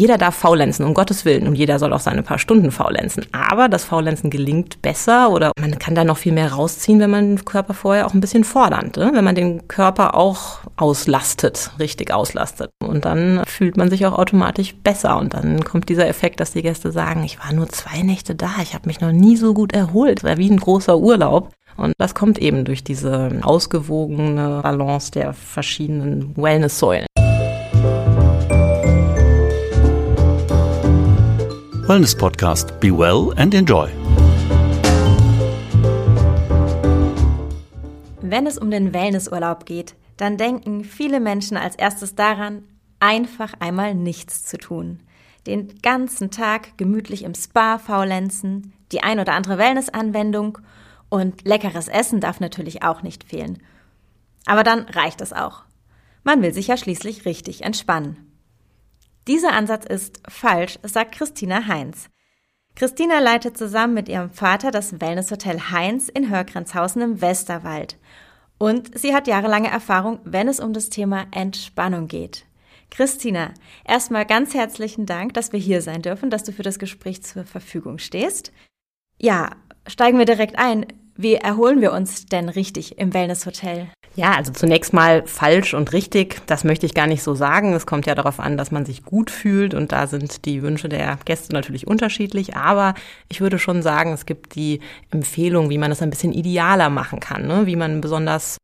jeder darf faulenzen, um Gottes Willen. Und jeder soll auch seine paar Stunden faulenzen. Aber das Faulenzen gelingt besser oder man kann da noch viel mehr rausziehen, wenn man den Körper vorher auch ein bisschen fordert. Ne? Wenn man den Körper auch auslastet, richtig auslastet. Und dann fühlt man sich auch automatisch besser. Und dann kommt dieser Effekt, dass die Gäste sagen, ich war nur zwei Nächte da, ich habe mich noch nie so gut erholt. Es war wie ein großer Urlaub. Und das kommt eben durch diese ausgewogene Balance der verschiedenen Wellness-Säulen. Wellness Podcast. Be well and enjoy. Wenn es um den Wellnessurlaub geht, dann denken viele Menschen als erstes daran, einfach einmal nichts zu tun. Den ganzen Tag gemütlich im Spa faulenzen, die ein oder andere Wellnessanwendung und leckeres Essen darf natürlich auch nicht fehlen. Aber dann reicht es auch. Man will sich ja schließlich richtig entspannen. Dieser Ansatz ist falsch, sagt Christina Heinz. Christina leitet zusammen mit ihrem Vater das Wellnesshotel Heinz in Hörgrenzhausen im Westerwald. Und sie hat jahrelange Erfahrung, wenn es um das Thema Entspannung geht. Christina, erstmal ganz herzlichen Dank, dass wir hier sein dürfen, dass du für das Gespräch zur Verfügung stehst. Ja, steigen wir direkt ein. Wie erholen wir uns denn richtig im Wellnesshotel? Ja, also zunächst mal falsch und richtig, das möchte ich gar nicht so sagen. Es kommt ja darauf an, dass man sich gut fühlt und da sind die Wünsche der Gäste natürlich unterschiedlich. Aber ich würde schon sagen, es gibt die Empfehlung, wie man es ein bisschen idealer machen kann, ne? wie man besonders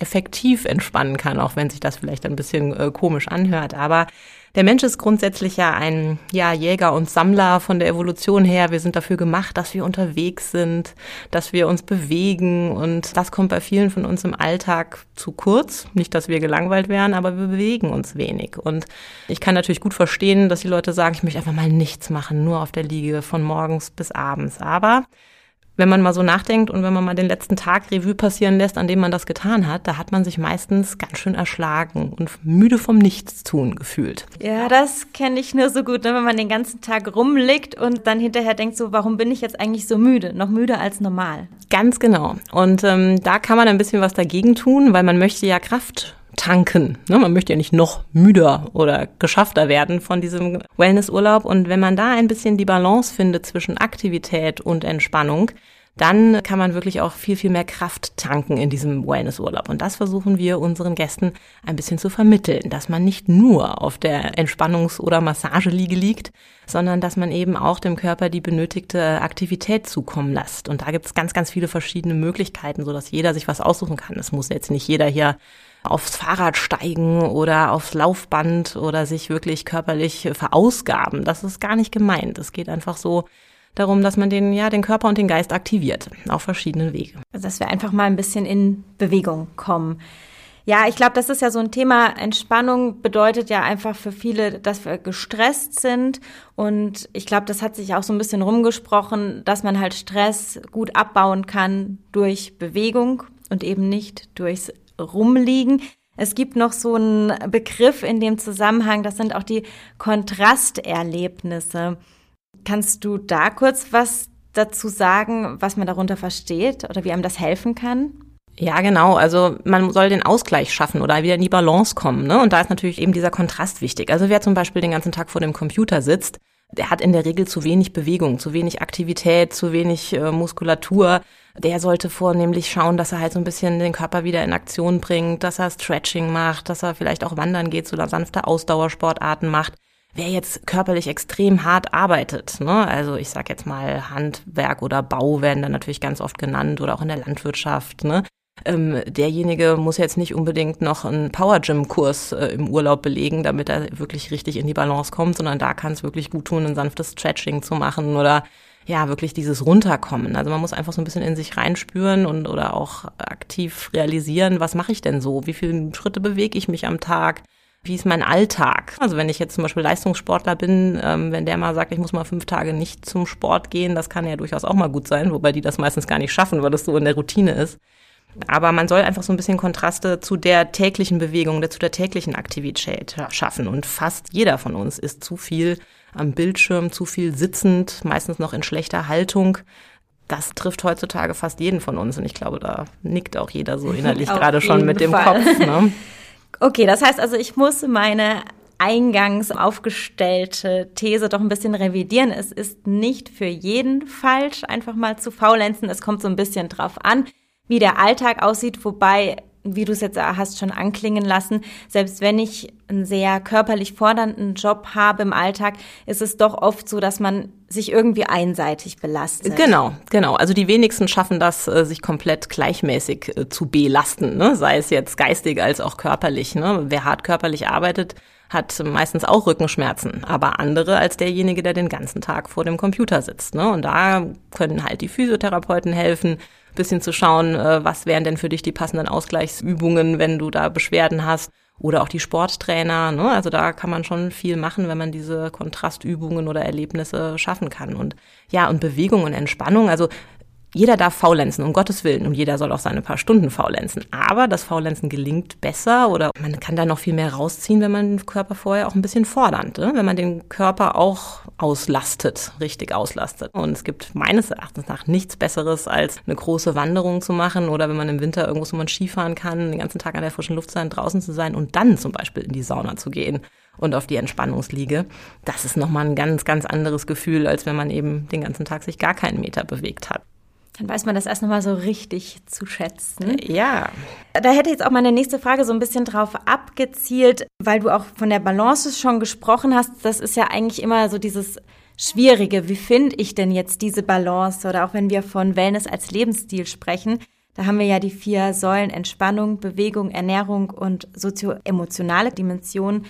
effektiv entspannen kann, auch wenn sich das vielleicht ein bisschen äh, komisch anhört. Aber der Mensch ist grundsätzlich ja ein ja, Jäger und Sammler von der Evolution her. Wir sind dafür gemacht, dass wir unterwegs sind, dass wir uns bewegen und das kommt bei vielen von uns im Alltag zu kurz. Nicht, dass wir gelangweilt wären, aber wir bewegen uns wenig. Und ich kann natürlich gut verstehen, dass die Leute sagen, ich möchte einfach mal nichts machen, nur auf der Liege von morgens bis abends. Aber wenn man mal so nachdenkt und wenn man mal den letzten Tag Revue passieren lässt, an dem man das getan hat, da hat man sich meistens ganz schön erschlagen und müde vom Nichtstun gefühlt. Ja, das kenne ich nur so gut, ne? wenn man den ganzen Tag rumliegt und dann hinterher denkt so, warum bin ich jetzt eigentlich so müde? Noch müder als normal. Ganz genau. Und ähm, da kann man ein bisschen was dagegen tun, weil man möchte ja Kraft tanken. Ne? Man möchte ja nicht noch müder oder geschaffter werden von diesem Wellnessurlaub. Und wenn man da ein bisschen die Balance findet zwischen Aktivität und Entspannung, dann kann man wirklich auch viel, viel mehr Kraft tanken in diesem Wellnessurlaub. Und das versuchen wir unseren Gästen ein bisschen zu vermitteln, dass man nicht nur auf der Entspannungs- oder Massageliege liegt, sondern dass man eben auch dem Körper die benötigte Aktivität zukommen lässt. Und da gibt es ganz, ganz viele verschiedene Möglichkeiten, sodass jeder sich was aussuchen kann. Es muss jetzt nicht jeder hier aufs Fahrrad steigen oder aufs Laufband oder sich wirklich körperlich verausgaben. Das ist gar nicht gemeint. Es geht einfach so darum, dass man den, ja, den Körper und den Geist aktiviert auf verschiedenen Wege. Also, dass wir einfach mal ein bisschen in Bewegung kommen. Ja, ich glaube, das ist ja so ein Thema. Entspannung bedeutet ja einfach für viele, dass wir gestresst sind. Und ich glaube, das hat sich auch so ein bisschen rumgesprochen, dass man halt Stress gut abbauen kann durch Bewegung und eben nicht durchs rumliegen. Es gibt noch so einen Begriff in dem Zusammenhang, das sind auch die Kontrasterlebnisse. Kannst du da kurz was dazu sagen, was man darunter versteht oder wie einem das helfen kann? Ja, genau. Also man soll den Ausgleich schaffen oder wieder in die Balance kommen. Ne? Und da ist natürlich eben dieser Kontrast wichtig. Also wer zum Beispiel den ganzen Tag vor dem Computer sitzt, der hat in der Regel zu wenig Bewegung, zu wenig Aktivität, zu wenig äh, Muskulatur. Der sollte vornehmlich schauen, dass er halt so ein bisschen den Körper wieder in Aktion bringt, dass er Stretching macht, dass er vielleicht auch wandern geht, so sanfte Ausdauersportarten macht. Wer jetzt körperlich extrem hart arbeitet, ne, also ich sag jetzt mal Handwerk oder Bau werden dann natürlich ganz oft genannt oder auch in der Landwirtschaft, ne, ähm, derjenige muss jetzt nicht unbedingt noch einen Power Gym Kurs äh, im Urlaub belegen, damit er wirklich richtig in die Balance kommt, sondern da kann es wirklich gut tun, ein sanftes Stretching zu machen oder ja, wirklich dieses Runterkommen. Also man muss einfach so ein bisschen in sich reinspüren und oder auch aktiv realisieren, was mache ich denn so? Wie viele Schritte bewege ich mich am Tag? Wie ist mein Alltag? Also wenn ich jetzt zum Beispiel Leistungssportler bin, ähm, wenn der mal sagt, ich muss mal fünf Tage nicht zum Sport gehen, das kann ja durchaus auch mal gut sein, wobei die das meistens gar nicht schaffen, weil das so in der Routine ist. Aber man soll einfach so ein bisschen Kontraste zu der täglichen Bewegung, zu der täglichen Aktivität schaffen. Und fast jeder von uns ist zu viel am Bildschirm, zu viel sitzend, meistens noch in schlechter Haltung. Das trifft heutzutage fast jeden von uns. Und ich glaube, da nickt auch jeder so innerlich gerade schon mit dem Fall. Kopf. Ne? Okay, das heißt also, ich muss meine eingangs aufgestellte These doch ein bisschen revidieren. Es ist nicht für jeden falsch, einfach mal zu faulenzen. Es kommt so ein bisschen drauf an, wie der Alltag aussieht, wobei wie du es jetzt hast schon anklingen lassen, selbst wenn ich einen sehr körperlich fordernden Job habe im Alltag, ist es doch oft so, dass man sich irgendwie einseitig belastet. Genau, genau. Also die wenigsten schaffen das, äh, sich komplett gleichmäßig äh, zu belasten, ne? sei es jetzt geistig als auch körperlich. Ne? Wer hart körperlich arbeitet, hat meistens auch Rückenschmerzen, aber andere als derjenige, der den ganzen Tag vor dem Computer sitzt. Ne? Und da können halt die Physiotherapeuten helfen, bisschen zu schauen, äh, was wären denn für dich die passenden Ausgleichsübungen, wenn du da Beschwerden hast. Oder auch die Sporttrainer. Ne? Also da kann man schon viel machen, wenn man diese Kontrastübungen oder Erlebnisse schaffen kann. Und ja, und Bewegung und Entspannung. Also jeder darf faulenzen, um Gottes Willen, und jeder soll auch seine paar Stunden faulenzen. Aber das Faulenzen gelingt besser oder man kann da noch viel mehr rausziehen, wenn man den Körper vorher auch ein bisschen fordert, ne? wenn man den Körper auch auslastet, richtig auslastet. Und es gibt meines Erachtens nach nichts Besseres, als eine große Wanderung zu machen oder wenn man im Winter irgendwo, wo man Skifahren kann, den ganzen Tag an der frischen Luft sein, draußen zu sein und dann zum Beispiel in die Sauna zu gehen und auf die Entspannungsliege. Das ist nochmal ein ganz, ganz anderes Gefühl, als wenn man eben den ganzen Tag sich gar keinen Meter bewegt hat. Dann weiß man das erst nochmal so richtig zu schätzen. Ja. Da hätte jetzt auch meine nächste Frage so ein bisschen drauf abgezielt, weil du auch von der Balance schon gesprochen hast. Das ist ja eigentlich immer so dieses Schwierige. Wie finde ich denn jetzt diese Balance? Oder auch wenn wir von Wellness als Lebensstil sprechen, da haben wir ja die vier Säulen Entspannung, Bewegung, Ernährung und sozioemotionale Dimension.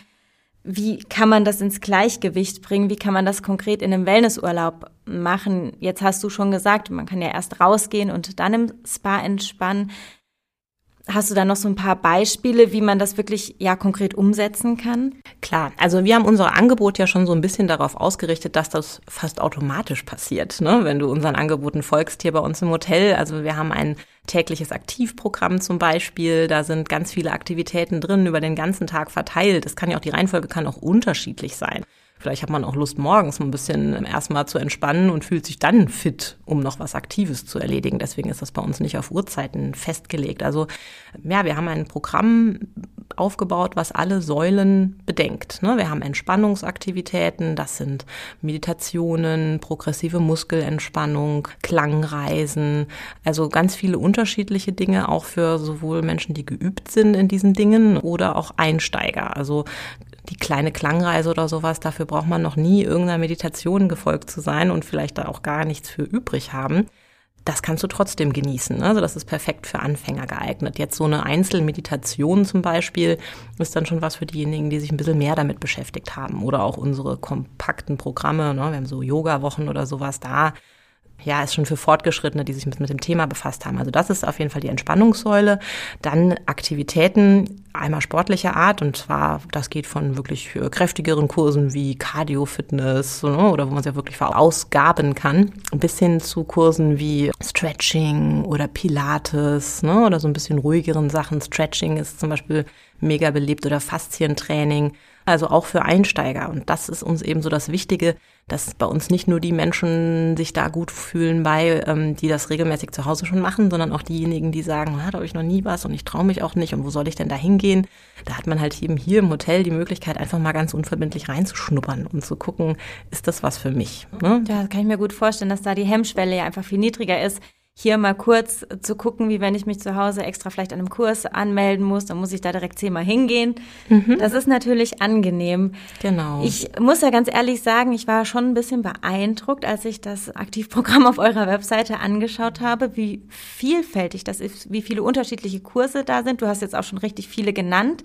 Wie kann man das ins Gleichgewicht bringen? Wie kann man das konkret in einem Wellnessurlaub machen? Jetzt hast du schon gesagt, man kann ja erst rausgehen und dann im Spa entspannen. Hast du da noch so ein paar Beispiele, wie man das wirklich ja konkret umsetzen kann? Klar, also wir haben unser Angebot ja schon so ein bisschen darauf ausgerichtet, dass das fast automatisch passiert, ne? wenn du unseren Angeboten folgst hier bei uns im Hotel. Also wir haben ein tägliches Aktivprogramm zum Beispiel. Da sind ganz viele Aktivitäten drin, über den ganzen Tag verteilt. Es kann ja auch, die Reihenfolge kann auch unterschiedlich sein. Vielleicht hat man auch Lust, morgens ein bisschen erstmal zu entspannen und fühlt sich dann fit, um noch was Aktives zu erledigen. Deswegen ist das bei uns nicht auf Uhrzeiten festgelegt. Also ja, wir haben ein Programm aufgebaut, was alle Säulen bedenkt. Ne? Wir haben Entspannungsaktivitäten, das sind Meditationen, progressive Muskelentspannung, Klangreisen, also ganz viele unterschiedliche Dinge, auch für sowohl Menschen, die geübt sind in diesen Dingen oder auch Einsteiger. Also die kleine Klangreise oder sowas, dafür braucht man noch nie irgendeiner Meditation gefolgt zu sein und vielleicht da auch gar nichts für übrig haben. Das kannst du trotzdem genießen. Also das ist perfekt für Anfänger geeignet. Jetzt so eine Einzelmeditation zum Beispiel ist dann schon was für diejenigen, die sich ein bisschen mehr damit beschäftigt haben. Oder auch unsere kompakten Programme. Ne? Wir haben so Yoga-Wochen oder sowas da ja, ist schon für Fortgeschrittene, die sich mit, dem Thema befasst haben. Also das ist auf jeden Fall die Entspannungssäule. Dann Aktivitäten, einmal sportlicher Art und zwar, das geht von wirklich kräftigeren Kursen wie Cardio-Fitness ne, oder wo man sich ja wirklich verausgaben kann, bis hin zu Kursen wie Stretching oder Pilates ne, oder so ein bisschen ruhigeren Sachen. Stretching ist zum Beispiel mega beliebt oder Faszientraining also auch für Einsteiger. Und das ist uns eben so das Wichtige, dass bei uns nicht nur die Menschen sich da gut fühlen bei, ähm, die das regelmäßig zu Hause schon machen, sondern auch diejenigen, die sagen, da habe ich noch nie was und ich traue mich auch nicht und wo soll ich denn da hingehen? Da hat man halt eben hier im Hotel die Möglichkeit, einfach mal ganz unverbindlich reinzuschnuppern und zu gucken, ist das was für mich? Ne? Ja, kann ich mir gut vorstellen, dass da die Hemmschwelle ja einfach viel niedriger ist hier mal kurz zu gucken, wie wenn ich mich zu Hause extra vielleicht an einem Kurs anmelden muss, dann muss ich da direkt zehnmal hingehen. Mhm. Das ist natürlich angenehm. Genau. Ich muss ja ganz ehrlich sagen, ich war schon ein bisschen beeindruckt, als ich das Aktivprogramm auf eurer Webseite angeschaut habe, wie vielfältig das ist, wie viele unterschiedliche Kurse da sind. Du hast jetzt auch schon richtig viele genannt.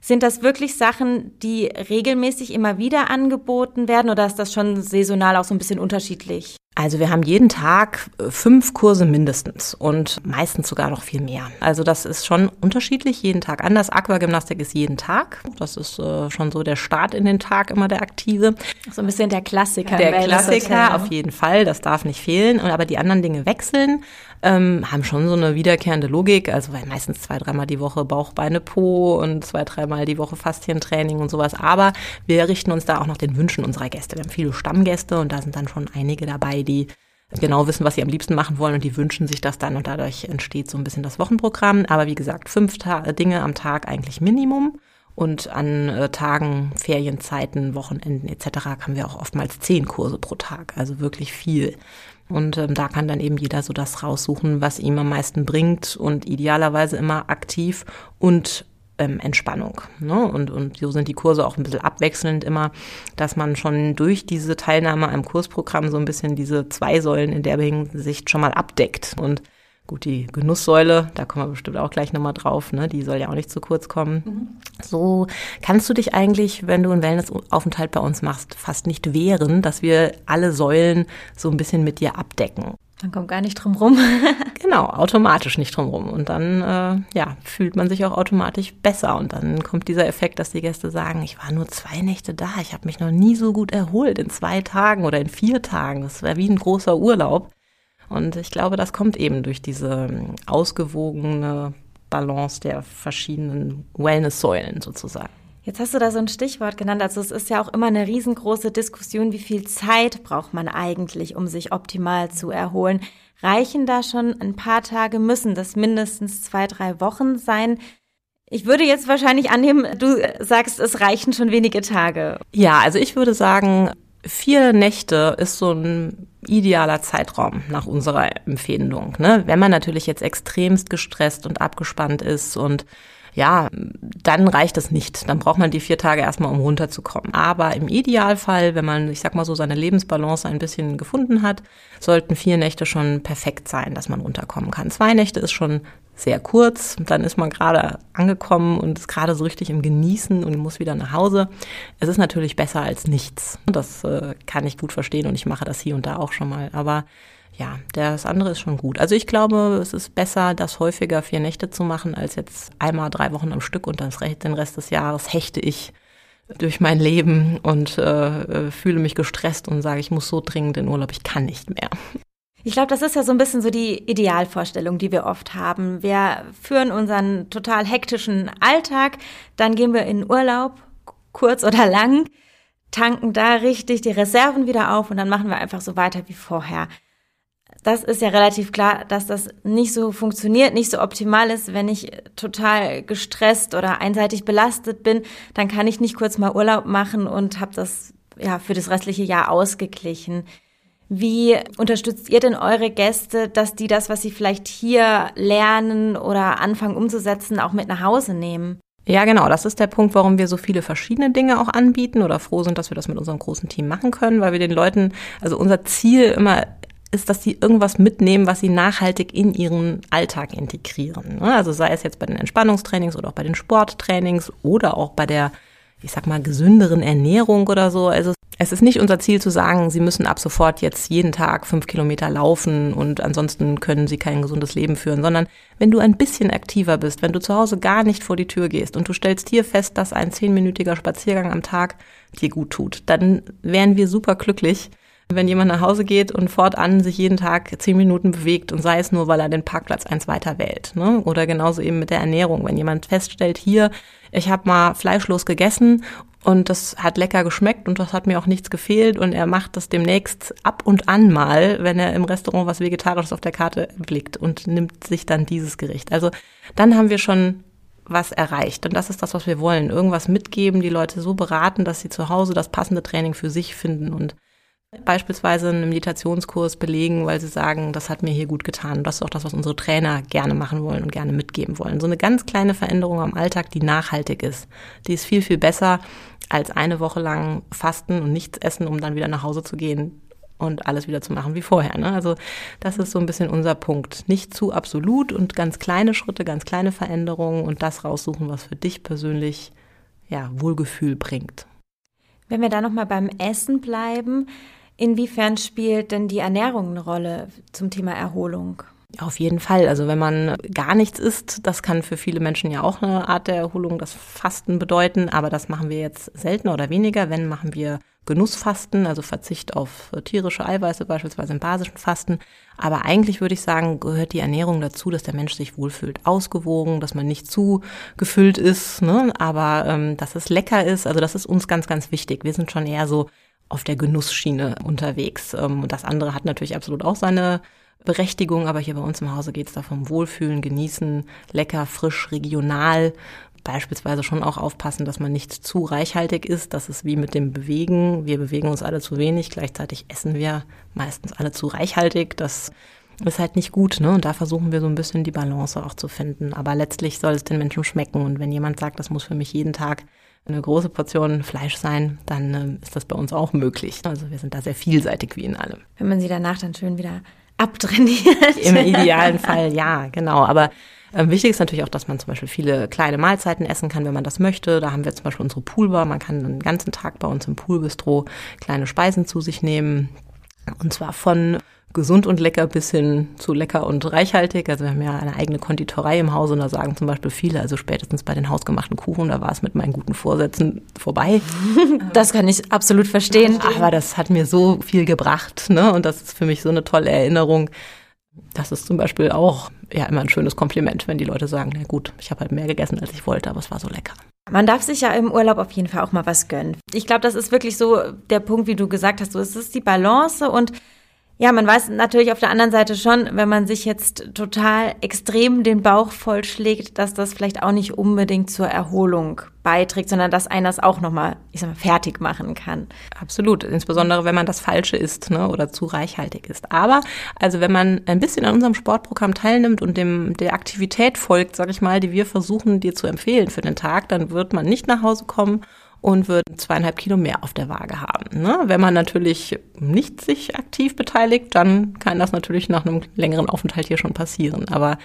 Sind das wirklich Sachen, die regelmäßig immer wieder angeboten werden oder ist das schon saisonal auch so ein bisschen unterschiedlich? Also wir haben jeden Tag äh, fünf Kurse mindestens und meistens sogar noch viel mehr. Also das ist schon unterschiedlich, jeden Tag anders. Aquagymnastik ist jeden Tag. Das ist äh, schon so der Start in den Tag, immer der aktive. So ein bisschen der Klassiker. Der Klassiker, auf jeden Fall, das darf nicht fehlen. Und aber die anderen Dinge wechseln, ähm, haben schon so eine wiederkehrende Logik. Also weil meistens zwei, dreimal die Woche Bauch, Beine, Po und zwei, dreimal die Woche Faszientraining und sowas. Aber wir richten uns da auch nach den Wünschen unserer Gäste. Wir haben viele Stammgäste und da sind dann schon einige dabei, die genau wissen, was sie am liebsten machen wollen und die wünschen sich das dann und dadurch entsteht so ein bisschen das Wochenprogramm. Aber wie gesagt, fünf Ta Dinge am Tag eigentlich Minimum. Und an äh, Tagen, Ferienzeiten, Wochenenden etc. haben wir auch oftmals zehn Kurse pro Tag, also wirklich viel. Und ähm, da kann dann eben jeder so das raussuchen, was ihm am meisten bringt und idealerweise immer aktiv und ähm, Entspannung. Ne? Und, und so sind die Kurse auch ein bisschen abwechselnd immer, dass man schon durch diese Teilnahme am Kursprogramm so ein bisschen diese zwei Säulen in der Hinsicht schon mal abdeckt. Und Gut, die Genusssäule, da kommen wir bestimmt auch gleich nochmal drauf, ne? die soll ja auch nicht zu kurz kommen. Mhm. So kannst du dich eigentlich, wenn du einen Wellnessaufenthalt bei uns machst, fast nicht wehren, dass wir alle Säulen so ein bisschen mit dir abdecken. Man kommt gar nicht drum rum. genau, automatisch nicht drum rum. Und dann äh, ja, fühlt man sich auch automatisch besser. Und dann kommt dieser Effekt, dass die Gäste sagen, ich war nur zwei Nächte da, ich habe mich noch nie so gut erholt in zwei Tagen oder in vier Tagen. Das wäre wie ein großer Urlaub. Und ich glaube, das kommt eben durch diese ähm, ausgewogene Balance der verschiedenen Wellness-Säulen sozusagen. Jetzt hast du da so ein Stichwort genannt. Also es ist ja auch immer eine riesengroße Diskussion, wie viel Zeit braucht man eigentlich, um sich optimal zu erholen. Reichen da schon ein paar Tage? Müssen das mindestens zwei, drei Wochen sein? Ich würde jetzt wahrscheinlich annehmen, du sagst, es reichen schon wenige Tage. Ja, also ich würde sagen, vier Nächte ist so ein idealer Zeitraum nach unserer Empfehlung. Ne? Wenn man natürlich jetzt extremst gestresst und abgespannt ist und ja, dann reicht es nicht. Dann braucht man die vier Tage erstmal, um runterzukommen. Aber im Idealfall, wenn man, ich sag mal so, seine Lebensbalance ein bisschen gefunden hat, sollten vier Nächte schon perfekt sein, dass man runterkommen kann. Zwei Nächte ist schon sehr kurz. Dann ist man gerade angekommen und ist gerade so richtig im Genießen und muss wieder nach Hause. Es ist natürlich besser als nichts. Das äh, kann ich gut verstehen und ich mache das hier und da auch schon mal. Aber ja, das andere ist schon gut. Also ich glaube, es ist besser, das häufiger vier Nächte zu machen, als jetzt einmal drei Wochen am Stück und dann den Rest des Jahres hechte ich durch mein Leben und äh, äh, fühle mich gestresst und sage, ich muss so dringend in Urlaub, ich kann nicht mehr. Ich glaube, das ist ja so ein bisschen so die Idealvorstellung, die wir oft haben. Wir führen unseren total hektischen Alltag, dann gehen wir in Urlaub, kurz oder lang, tanken da richtig die Reserven wieder auf und dann machen wir einfach so weiter wie vorher das ist ja relativ klar, dass das nicht so funktioniert, nicht so optimal ist. Wenn ich total gestresst oder einseitig belastet bin, dann kann ich nicht kurz mal Urlaub machen und habe das ja für das restliche Jahr ausgeglichen. Wie unterstützt ihr denn eure Gäste, dass die das, was sie vielleicht hier lernen oder anfangen umzusetzen, auch mit nach Hause nehmen? Ja, genau. Das ist der Punkt, warum wir so viele verschiedene Dinge auch anbieten oder froh sind, dass wir das mit unserem großen Team machen können, weil wir den Leuten, also unser Ziel immer ist, dass sie irgendwas mitnehmen, was sie nachhaltig in ihren Alltag integrieren. Ne? Also sei es jetzt bei den Entspannungstrainings oder auch bei den Sporttrainings oder auch bei der, ich sag mal, gesünderen Ernährung oder so. Also es ist nicht unser Ziel zu sagen, sie müssen ab sofort jetzt jeden Tag fünf Kilometer laufen und ansonsten können sie kein gesundes Leben führen, sondern wenn du ein bisschen aktiver bist, wenn du zu Hause gar nicht vor die Tür gehst und du stellst hier fest, dass ein zehnminütiger Spaziergang am Tag dir gut tut, dann wären wir super glücklich, wenn jemand nach Hause geht und fortan sich jeden Tag zehn Minuten bewegt und sei es nur, weil er den Parkplatz eins weiter wählt. Ne? Oder genauso eben mit der Ernährung. Wenn jemand feststellt, hier, ich habe mal fleischlos gegessen und das hat lecker geschmeckt und das hat mir auch nichts gefehlt und er macht das demnächst ab und an mal, wenn er im Restaurant was Vegetarisches auf der Karte blickt und nimmt sich dann dieses Gericht. Also dann haben wir schon was erreicht. Und das ist das, was wir wollen. Irgendwas mitgeben, die Leute so beraten, dass sie zu Hause das passende Training für sich finden und beispielsweise einen Meditationskurs belegen, weil sie sagen, das hat mir hier gut getan. Das ist auch das, was unsere Trainer gerne machen wollen und gerne mitgeben wollen. So eine ganz kleine Veränderung am Alltag, die nachhaltig ist. Die ist viel, viel besser als eine Woche lang fasten und nichts essen, um dann wieder nach Hause zu gehen und alles wieder zu machen wie vorher. Ne? Also das ist so ein bisschen unser Punkt. Nicht zu absolut und ganz kleine Schritte, ganz kleine Veränderungen und das raussuchen, was für dich persönlich ja, Wohlgefühl bringt. Wenn wir da nochmal beim Essen bleiben, Inwiefern spielt denn die Ernährung eine Rolle zum Thema Erholung? Auf jeden Fall. Also wenn man gar nichts isst, das kann für viele Menschen ja auch eine Art der Erholung, das Fasten bedeuten. Aber das machen wir jetzt seltener oder weniger. Wenn machen wir Genussfasten, also Verzicht auf tierische Eiweiße, beispielsweise im basischen Fasten. Aber eigentlich würde ich sagen, gehört die Ernährung dazu, dass der Mensch sich wohlfühlt. Ausgewogen, dass man nicht zu gefüllt ist, ne? aber ähm, dass es lecker ist. Also das ist uns ganz, ganz wichtig. Wir sind schon eher so auf der Genussschiene unterwegs. Ähm, und das andere hat natürlich absolut auch seine Berechtigung, aber hier bei uns im Hause geht es da vom Wohlfühlen, Genießen, lecker, frisch, regional. beispielsweise schon auch aufpassen, dass man nicht zu reichhaltig ist. Das ist wie mit dem Bewegen. Wir bewegen uns alle zu wenig. Gleichzeitig essen wir meistens alle zu reichhaltig. Das ist halt nicht gut, ne? Und da versuchen wir so ein bisschen die Balance auch zu finden. Aber letztlich soll es den Menschen schmecken. Und wenn jemand sagt, das muss für mich jeden Tag eine große Portion Fleisch sein, dann äh, ist das bei uns auch möglich. Also wir sind da sehr vielseitig wie in allem. Wenn man sie danach dann schön wieder abtrainiert. Im idealen Fall ja, genau. Aber äh, wichtig ist natürlich auch, dass man zum Beispiel viele kleine Mahlzeiten essen kann, wenn man das möchte. Da haben wir zum Beispiel unsere Poolbar. Man kann den ganzen Tag bei uns im Poolbistro kleine Speisen zu sich nehmen. Und zwar von gesund und lecker bis hin zu lecker und reichhaltig. Also wir haben ja eine eigene Konditorei im Haus und da sagen zum Beispiel viele, also spätestens bei den hausgemachten Kuchen, da war es mit meinen guten Vorsätzen vorbei. Das kann ich absolut verstehen. Aber das hat mir so viel gebracht, ne? Und das ist für mich so eine tolle Erinnerung. Das ist zum Beispiel auch ja immer ein schönes Kompliment, wenn die Leute sagen, na gut, ich habe halt mehr gegessen, als ich wollte, aber es war so lecker. Man darf sich ja im Urlaub auf jeden Fall auch mal was gönnen. Ich glaube, das ist wirklich so der Punkt, wie du gesagt hast. So, es ist die Balance und ja, man weiß natürlich auf der anderen Seite schon, wenn man sich jetzt total extrem den Bauch vollschlägt, dass das vielleicht auch nicht unbedingt zur Erholung beiträgt, sondern dass einer das auch nochmal, ich sag mal, fertig machen kann. Absolut, insbesondere wenn man das Falsche isst ne, oder zu reichhaltig ist. Aber also wenn man ein bisschen an unserem Sportprogramm teilnimmt und dem der Aktivität folgt, sag ich mal, die wir versuchen dir zu empfehlen für den Tag, dann wird man nicht nach Hause kommen und wird zweieinhalb Kilo mehr auf der Waage haben. Ne? Wenn man natürlich nicht sich aktiv beteiligt, dann kann das natürlich nach einem längeren Aufenthalt hier schon passieren. Aber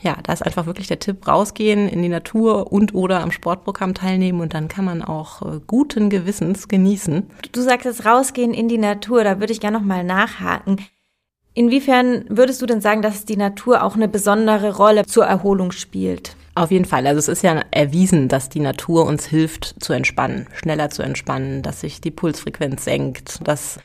ja, da ist einfach wirklich der Tipp, rausgehen in die Natur und oder am Sportprogramm teilnehmen und dann kann man auch äh, guten Gewissens genießen. Du sagst jetzt rausgehen in die Natur, da würde ich gerne nochmal nachhaken. Inwiefern würdest du denn sagen, dass die Natur auch eine besondere Rolle zur Erholung spielt? Auf jeden Fall. Also es ist ja erwiesen, dass die Natur uns hilft zu entspannen, schneller zu entspannen, dass sich die Pulsfrequenz senkt, dass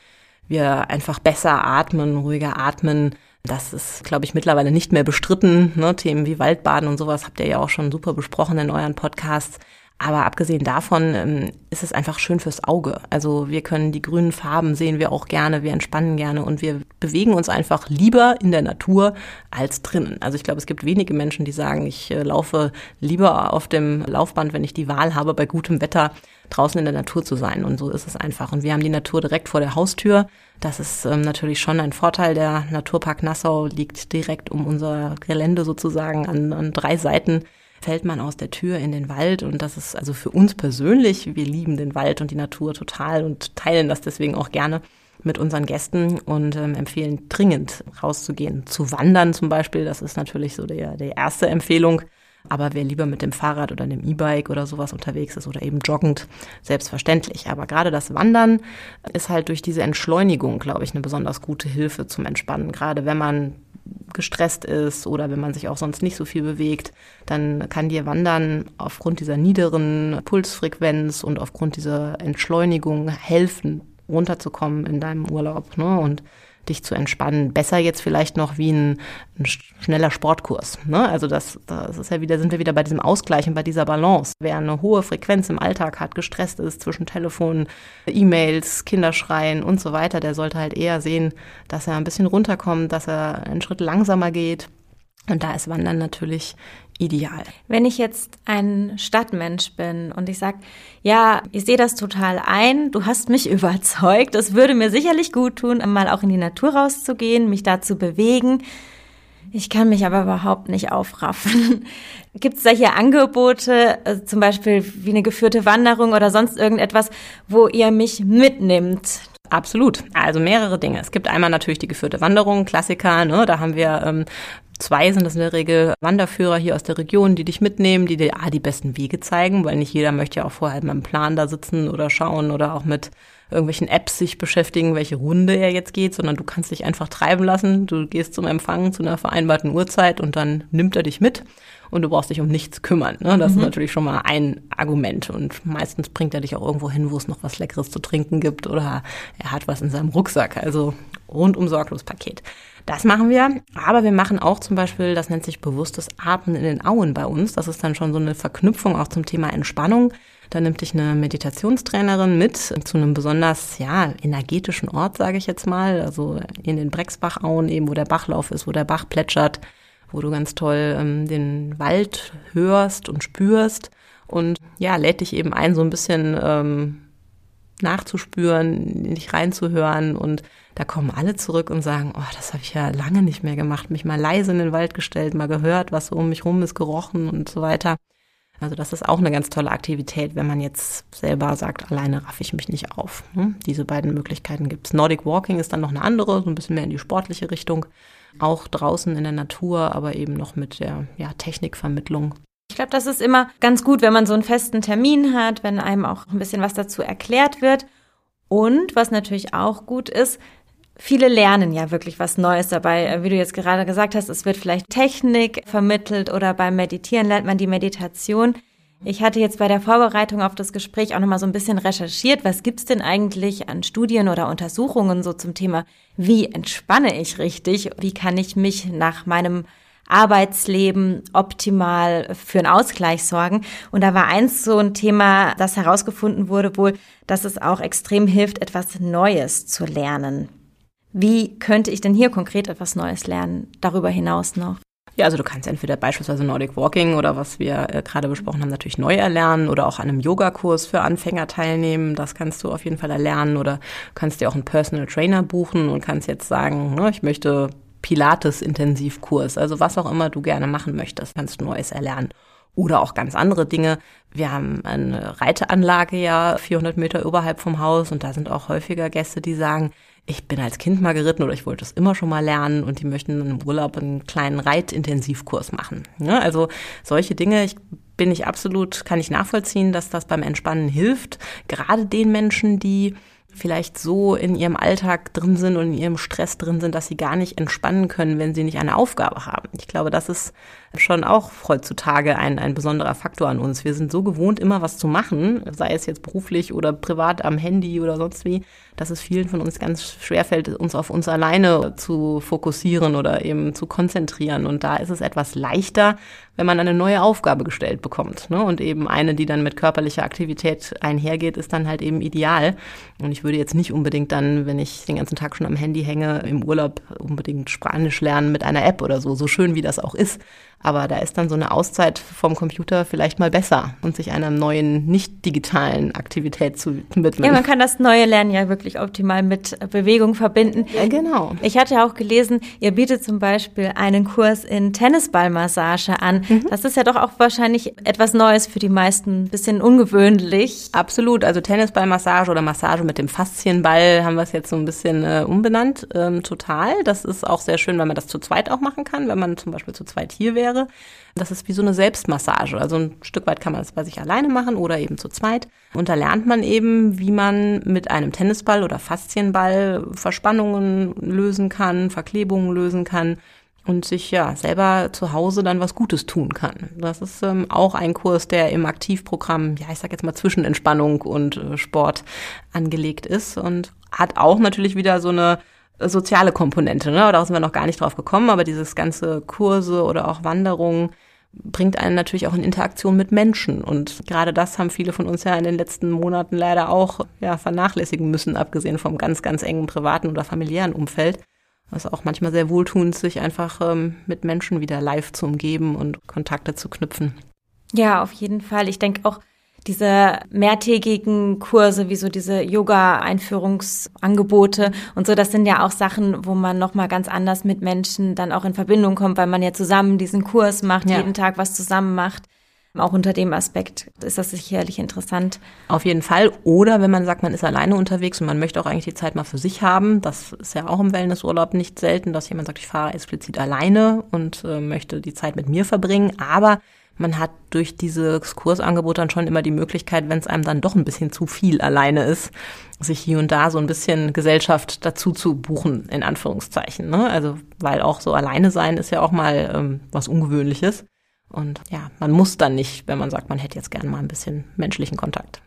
wir einfach besser atmen, ruhiger atmen. Das ist, glaube ich, mittlerweile nicht mehr bestritten. Ne? Themen wie Waldbaden und sowas habt ihr ja auch schon super besprochen in euren Podcasts. Aber abgesehen davon ähm, ist es einfach schön fürs Auge. Also wir können die grünen Farben sehen wir auch gerne, wir entspannen gerne und wir bewegen uns einfach lieber in der Natur als drinnen. Also ich glaube, es gibt wenige Menschen, die sagen, ich äh, laufe lieber auf dem Laufband, wenn ich die Wahl habe, bei gutem Wetter draußen in der Natur zu sein. Und so ist es einfach. Und wir haben die Natur direkt vor der Haustür. Das ist ähm, natürlich schon ein Vorteil. Der Naturpark Nassau liegt direkt um unser Gelände sozusagen an, an drei Seiten fällt man aus der Tür in den Wald und das ist also für uns persönlich, wir lieben den Wald und die Natur total und teilen das deswegen auch gerne mit unseren Gästen und ähm, empfehlen dringend rauszugehen. Zu wandern zum Beispiel, das ist natürlich so der, die erste Empfehlung. Aber wer lieber mit dem Fahrrad oder dem E-Bike oder sowas unterwegs ist oder eben joggend, selbstverständlich. Aber gerade das Wandern ist halt durch diese Entschleunigung, glaube ich, eine besonders gute Hilfe zum Entspannen. Gerade wenn man gestresst ist oder wenn man sich auch sonst nicht so viel bewegt, dann kann dir Wandern aufgrund dieser niederen Pulsfrequenz und aufgrund dieser Entschleunigung helfen, runterzukommen in deinem Urlaub ne? und dich zu entspannen. Besser jetzt vielleicht noch wie ein, ein schneller Sportkurs. Ne? Also das, das ist ja wieder, sind wir wieder bei diesem Ausgleich und bei dieser Balance. Wer eine hohe Frequenz im Alltag hat, gestresst ist zwischen Telefon, E-Mails, Kinderschreien und so weiter, der sollte halt eher sehen, dass er ein bisschen runterkommt, dass er einen Schritt langsamer geht. Und da ist Wandern natürlich ideal. Wenn ich jetzt ein Stadtmensch bin und ich sage, ja, ich sehe das total ein, du hast mich überzeugt, es würde mir sicherlich gut tun, mal auch in die Natur rauszugehen, mich da zu bewegen. Ich kann mich aber überhaupt nicht aufraffen. Gibt es da hier Angebote, also zum Beispiel wie eine geführte Wanderung oder sonst irgendetwas, wo ihr mich mitnimmt? Absolut. Also mehrere Dinge. Es gibt einmal natürlich die geführte Wanderung, Klassiker. Ne? Da haben wir ähm, Zwei sind das in der Regel Wanderführer hier aus der Region, die dich mitnehmen, die dir ah, die besten Wege zeigen, weil nicht jeder möchte ja auch vorher mit einem Plan da sitzen oder schauen oder auch mit irgendwelchen Apps sich beschäftigen, welche Runde er jetzt geht, sondern du kannst dich einfach treiben lassen. Du gehst zum Empfang zu einer vereinbarten Uhrzeit und dann nimmt er dich mit und du brauchst dich um nichts kümmern. Ne? Das mhm. ist natürlich schon mal ein Argument und meistens bringt er dich auch irgendwo hin, wo es noch was Leckeres zu trinken gibt oder er hat was in seinem Rucksack. Also rundum sorglos Paket. Das machen wir, aber wir machen auch zum Beispiel, das nennt sich bewusstes Atmen in den Auen bei uns. Das ist dann schon so eine Verknüpfung auch zum Thema Entspannung. Da nimmt dich eine Meditationstrainerin mit zu einem besonders ja energetischen Ort, sage ich jetzt mal, also in den Brexbachauen eben, wo der Bachlauf ist, wo der Bach plätschert, wo du ganz toll ähm, den Wald hörst und spürst und ja, lädt dich eben ein, so ein bisschen ähm, nachzuspüren, nicht reinzuhören und da kommen alle zurück und sagen, oh, das habe ich ja lange nicht mehr gemacht, mich mal leise in den Wald gestellt, mal gehört, was so um mich rum ist, gerochen und so weiter. Also das ist auch eine ganz tolle Aktivität, wenn man jetzt selber sagt, alleine raff ich mich nicht auf. Hm? Diese beiden Möglichkeiten gibt's. Nordic Walking ist dann noch eine andere, so ein bisschen mehr in die sportliche Richtung. Auch draußen in der Natur, aber eben noch mit der ja, Technikvermittlung. Ich glaube, das ist immer ganz gut, wenn man so einen festen Termin hat, wenn einem auch ein bisschen was dazu erklärt wird. Und was natürlich auch gut ist, viele lernen ja wirklich was Neues dabei. Wie du jetzt gerade gesagt hast, es wird vielleicht Technik vermittelt oder beim Meditieren lernt man die Meditation. Ich hatte jetzt bei der Vorbereitung auf das Gespräch auch nochmal so ein bisschen recherchiert, was gibt's denn eigentlich an Studien oder Untersuchungen so zum Thema, wie entspanne ich richtig, wie kann ich mich nach meinem Arbeitsleben optimal für einen Ausgleich sorgen. Und da war eins so ein Thema, das herausgefunden wurde wohl, dass es auch extrem hilft, etwas Neues zu lernen. Wie könnte ich denn hier konkret etwas Neues lernen, darüber hinaus noch? Ja, also du kannst entweder beispielsweise Nordic Walking oder was wir äh, gerade besprochen haben, natürlich neu erlernen oder auch an einem Yogakurs für Anfänger teilnehmen. Das kannst du auf jeden Fall erlernen oder kannst dir auch einen Personal Trainer buchen und kannst jetzt sagen, ne, ich möchte Pilates-Intensivkurs, also was auch immer du gerne machen möchtest, kannst du Neues erlernen. Oder auch ganz andere Dinge. Wir haben eine Reiteanlage ja 400 Meter oberhalb vom Haus und da sind auch häufiger Gäste, die sagen, ich bin als Kind mal geritten oder ich wollte es immer schon mal lernen und die möchten im Urlaub einen kleinen Reitintensivkurs machen. Ja, also solche Dinge, ich bin ich absolut, kann ich nachvollziehen, dass das beim Entspannen hilft. Gerade den Menschen, die vielleicht so in ihrem Alltag drin sind und in ihrem Stress drin sind, dass sie gar nicht entspannen können, wenn sie nicht eine Aufgabe haben. Ich glaube, das ist schon auch heutzutage ein, ein besonderer Faktor an uns. Wir sind so gewohnt, immer was zu machen, sei es jetzt beruflich oder privat am Handy oder sonst wie, dass es vielen von uns ganz schwerfällt, uns auf uns alleine zu fokussieren oder eben zu konzentrieren. Und da ist es etwas leichter, wenn man eine neue Aufgabe gestellt bekommt. Ne? Und eben eine, die dann mit körperlicher Aktivität einhergeht, ist dann halt eben ideal. Und ich würde jetzt nicht unbedingt dann, wenn ich den ganzen Tag schon am Handy hänge, im Urlaub unbedingt Spanisch lernen mit einer App oder so, so schön wie das auch ist. Aber da ist dann so eine Auszeit vom Computer vielleicht mal besser und sich einer neuen, nicht digitalen Aktivität zu widmen. Ja, man kann das neue Lernen ja wirklich optimal mit Bewegung verbinden. Ja, genau. Ich hatte auch gelesen, ihr bietet zum Beispiel einen Kurs in Tennisballmassage an. Mhm. Das ist ja doch auch wahrscheinlich etwas Neues für die meisten, ein bisschen ungewöhnlich. Absolut. Also Tennisballmassage oder Massage mit dem Faszienball haben wir es jetzt so ein bisschen äh, umbenannt. Ähm, total. Das ist auch sehr schön, weil man das zu zweit auch machen kann, wenn man zum Beispiel zu zweit hier wäre wäre. Das ist wie so eine Selbstmassage. Also ein Stück weit kann man das bei sich alleine machen oder eben zu zweit. Und da lernt man eben, wie man mit einem Tennisball oder Faszienball Verspannungen lösen kann, Verklebungen lösen kann und sich ja selber zu Hause dann was Gutes tun kann. Das ist ähm, auch ein Kurs, der im Aktivprogramm, ja, ich sag jetzt mal zwischen Entspannung und äh, Sport angelegt ist und hat auch natürlich wieder so eine soziale Komponente. Ne? Da sind wir noch gar nicht drauf gekommen, aber dieses ganze Kurse oder auch Wanderungen bringt einen natürlich auch in Interaktion mit Menschen. Und gerade das haben viele von uns ja in den letzten Monaten leider auch ja, vernachlässigen müssen, abgesehen vom ganz, ganz engen privaten oder familiären Umfeld. Also auch manchmal sehr wohltuend, sich einfach ähm, mit Menschen wieder live zu umgeben und Kontakte zu knüpfen. Ja, auf jeden Fall. Ich denke auch, diese mehrtägigen Kurse, wie so diese Yoga-Einführungsangebote und so, das sind ja auch Sachen, wo man nochmal ganz anders mit Menschen dann auch in Verbindung kommt, weil man ja zusammen diesen Kurs macht, ja. jeden Tag was zusammen macht. Auch unter dem Aspekt ist das sicherlich interessant. Auf jeden Fall. Oder wenn man sagt, man ist alleine unterwegs und man möchte auch eigentlich die Zeit mal für sich haben. Das ist ja auch im Wellnessurlaub nicht selten, dass jemand sagt, ich fahre explizit alleine und äh, möchte die Zeit mit mir verbringen. Aber man hat durch dieses Kursangebot dann schon immer die Möglichkeit, wenn es einem dann doch ein bisschen zu viel alleine ist, sich hier und da so ein bisschen Gesellschaft dazu zu buchen, in Anführungszeichen. Ne? Also, weil auch so alleine sein ist ja auch mal ähm, was Ungewöhnliches. Und ja, man muss dann nicht, wenn man sagt, man hätte jetzt gerne mal ein bisschen menschlichen Kontakt.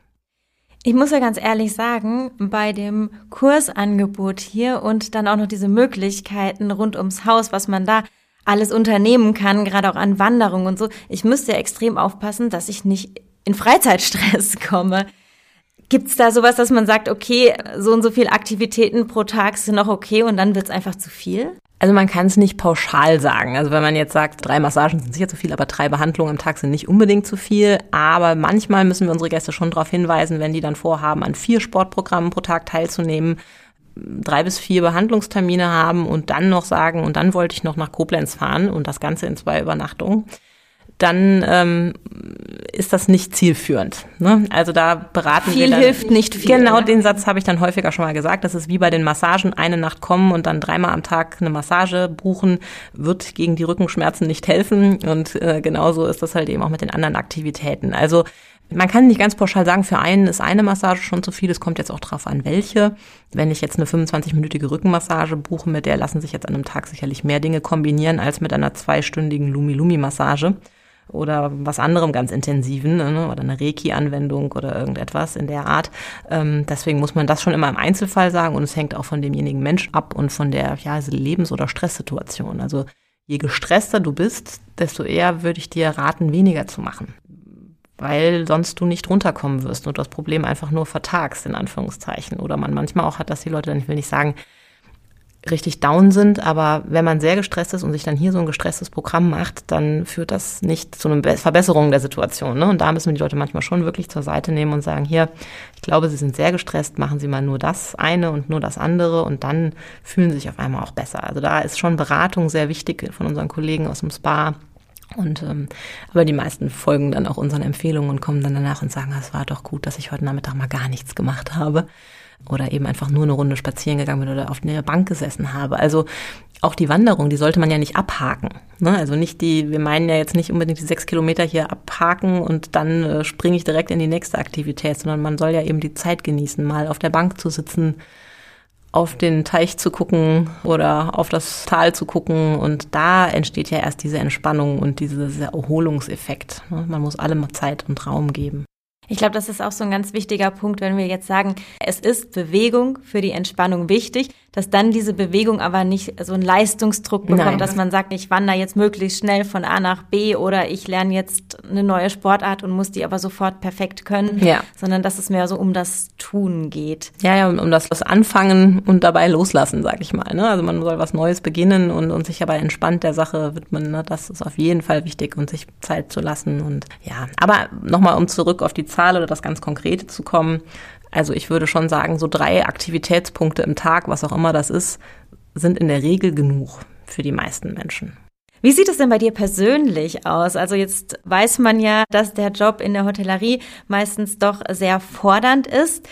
Ich muss ja ganz ehrlich sagen, bei dem Kursangebot hier und dann auch noch diese Möglichkeiten rund ums Haus, was man da alles unternehmen kann, gerade auch an Wanderungen und so. Ich müsste ja extrem aufpassen, dass ich nicht in Freizeitstress komme. Gibt's da sowas, dass man sagt, okay, so und so viele Aktivitäten pro Tag sind noch okay und dann wird's einfach zu viel? Also man kann es nicht pauschal sagen. Also wenn man jetzt sagt, drei Massagen sind sicher zu viel, aber drei Behandlungen am Tag sind nicht unbedingt zu viel. Aber manchmal müssen wir unsere Gäste schon darauf hinweisen, wenn die dann vorhaben, an vier Sportprogrammen pro Tag teilzunehmen, drei bis vier Behandlungstermine haben und dann noch sagen, und dann wollte ich noch nach Koblenz fahren und das Ganze in zwei Übernachtungen dann ähm, ist das nicht zielführend. Ne? Also da beraten viel wir dann, hilft nicht viel. Genau, den Satz habe ich dann häufiger schon mal gesagt. Das ist wie bei den Massagen, eine Nacht kommen und dann dreimal am Tag eine Massage buchen, wird gegen die Rückenschmerzen nicht helfen. Und äh, genauso ist das halt eben auch mit den anderen Aktivitäten. Also man kann nicht ganz pauschal sagen, für einen ist eine Massage schon zu viel. Es kommt jetzt auch drauf an, welche. Wenn ich jetzt eine 25-minütige Rückenmassage buche, mit der lassen sich jetzt an einem Tag sicherlich mehr Dinge kombinieren als mit einer zweistündigen Lumi-Lumi-Massage oder was anderem ganz intensiven ne? oder eine Reiki-Anwendung oder irgendetwas in der Art. Ähm, deswegen muss man das schon immer im Einzelfall sagen und es hängt auch von demjenigen Mensch ab und von der ja, Lebens- oder Stresssituation. Also je gestresster du bist, desto eher würde ich dir raten, weniger zu machen. Weil sonst du nicht runterkommen wirst und das Problem einfach nur vertagst, in Anführungszeichen. Oder man manchmal auch hat, dass die Leute dann, ich will nicht sagen, richtig down sind. Aber wenn man sehr gestresst ist und sich dann hier so ein gestresstes Programm macht, dann führt das nicht zu einer Verbesserung der Situation. Ne? Und da müssen wir die Leute manchmal schon wirklich zur Seite nehmen und sagen, hier, ich glaube, Sie sind sehr gestresst, machen Sie mal nur das eine und nur das andere und dann fühlen Sie sich auf einmal auch besser. Also da ist schon Beratung sehr wichtig von unseren Kollegen aus dem Spa. Und ähm, aber die meisten folgen dann auch unseren Empfehlungen und kommen dann danach und sagen, es war doch gut, dass ich heute Nachmittag mal gar nichts gemacht habe oder eben einfach nur eine Runde spazieren gegangen bin oder auf einer Bank gesessen habe. Also auch die Wanderung, die sollte man ja nicht abhaken. Ne? Also nicht die, wir meinen ja jetzt nicht unbedingt die sechs Kilometer hier abhaken und dann äh, springe ich direkt in die nächste Aktivität, sondern man soll ja eben die Zeit genießen, mal auf der Bank zu sitzen, auf den Teich zu gucken oder auf das Tal zu gucken. Und da entsteht ja erst diese Entspannung und dieser Erholungseffekt. Ne? Man muss allem Zeit und Raum geben. Ich glaube, das ist auch so ein ganz wichtiger Punkt, wenn wir jetzt sagen, es ist Bewegung für die Entspannung wichtig, dass dann diese Bewegung aber nicht so einen Leistungsdruck bekommt, Nein. dass man sagt, ich wandere jetzt möglichst schnell von A nach B oder ich lerne jetzt eine neue Sportart und muss die aber sofort perfekt können, ja. sondern dass es mehr so um das Tun geht. Ja, ja, um das, das Anfangen und dabei loslassen, sag ich mal. Ne? Also man soll was Neues beginnen und, und sich aber entspannt der Sache widmen. Ne? Das ist auf jeden Fall wichtig und sich Zeit zu lassen und ja. Aber nochmal, um zurück auf die Zahl oder das ganz Konkrete zu kommen. Also ich würde schon sagen, so drei Aktivitätspunkte im Tag, was auch immer das ist, sind in der Regel genug für die meisten Menschen. Wie sieht es denn bei dir persönlich aus? Also jetzt weiß man ja, dass der Job in der Hotellerie meistens doch sehr fordernd ist.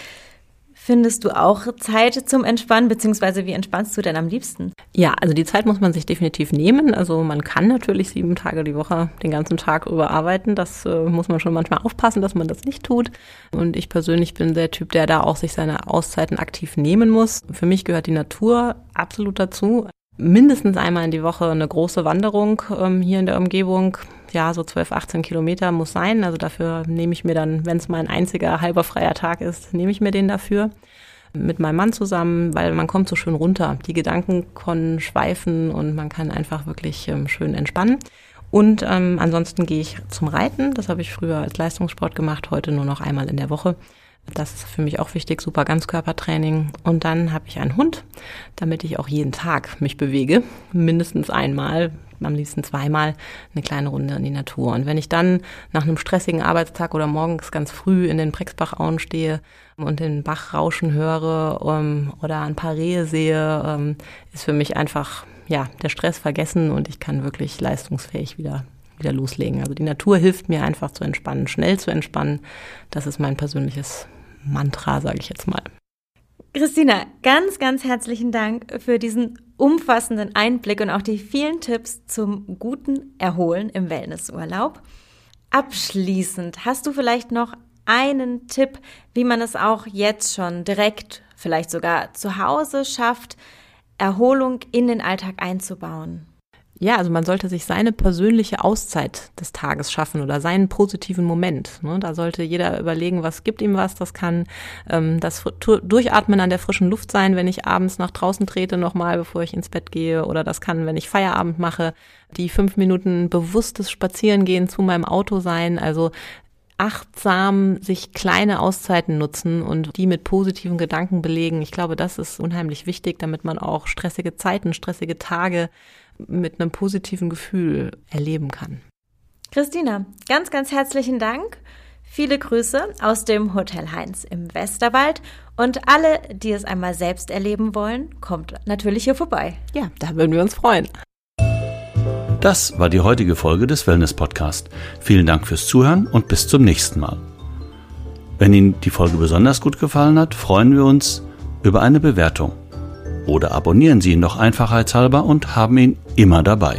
Findest du auch Zeit zum Entspannen, beziehungsweise wie entspannst du denn am liebsten? Ja, also die Zeit muss man sich definitiv nehmen. Also man kann natürlich sieben Tage die Woche den ganzen Tag überarbeiten. Das äh, muss man schon manchmal aufpassen, dass man das nicht tut. Und ich persönlich bin der Typ, der da auch sich seine Auszeiten aktiv nehmen muss. Für mich gehört die Natur absolut dazu mindestens einmal in die Woche eine große Wanderung ähm, hier in der Umgebung. Ja, so 12, 18 Kilometer muss sein. Also dafür nehme ich mir dann, wenn es mein einziger halber freier Tag ist, nehme ich mir den dafür mit meinem Mann zusammen, weil man kommt so schön runter. Die Gedanken können schweifen und man kann einfach wirklich ähm, schön entspannen. Und ähm, ansonsten gehe ich zum Reiten. Das habe ich früher als Leistungssport gemacht, heute nur noch einmal in der Woche. Das ist für mich auch wichtig, super Ganzkörpertraining. Und dann habe ich einen Hund, damit ich auch jeden Tag mich bewege, mindestens einmal, am liebsten zweimal eine kleine Runde in die Natur. Und wenn ich dann nach einem stressigen Arbeitstag oder morgens ganz früh in den Brexbachauen stehe und den Bach rauschen höre um, ähm, oder ein paar Rehe sehe, um, ähm, ist für mich einfach ja der Stress vergessen und ich kann wirklich leistungsfähig wieder wieder loslegen. Also die Natur hilft mir einfach zu entspannen, schnell zu entspannen. Das ist mein persönliches Mantra, sage ich jetzt mal. Christina, ganz, ganz herzlichen Dank für diesen umfassenden Einblick und auch die vielen Tipps zum guten Erholen im Wellnessurlaub. Abschließend, hast du vielleicht noch einen Tipp, wie man es auch jetzt schon direkt, vielleicht sogar zu Hause schafft, Erholung in den Alltag einzubauen? Ja, also man sollte sich seine persönliche Auszeit des Tages schaffen oder seinen positiven Moment. Ne? Da sollte jeder überlegen, was gibt ihm was. Das kann ähm, das Durchatmen an der frischen Luft sein, wenn ich abends nach draußen trete nochmal, bevor ich ins Bett gehe. Oder das kann, wenn ich Feierabend mache, die fünf Minuten bewusstes Spazierengehen zu meinem Auto sein. Also achtsam sich kleine Auszeiten nutzen und die mit positiven Gedanken belegen. Ich glaube, das ist unheimlich wichtig, damit man auch stressige Zeiten, stressige Tage mit einem positiven Gefühl erleben kann. Christina, ganz, ganz herzlichen Dank. Viele Grüße aus dem Hotel Heinz im Westerwald und alle, die es einmal selbst erleben wollen, kommt natürlich hier vorbei. Ja, da würden wir uns freuen. Das war die heutige Folge des Wellness Podcast. Vielen Dank fürs Zuhören und bis zum nächsten Mal. Wenn Ihnen die Folge besonders gut gefallen hat, freuen wir uns über eine Bewertung. Oder abonnieren Sie ihn noch einfachheitshalber und haben ihn immer dabei.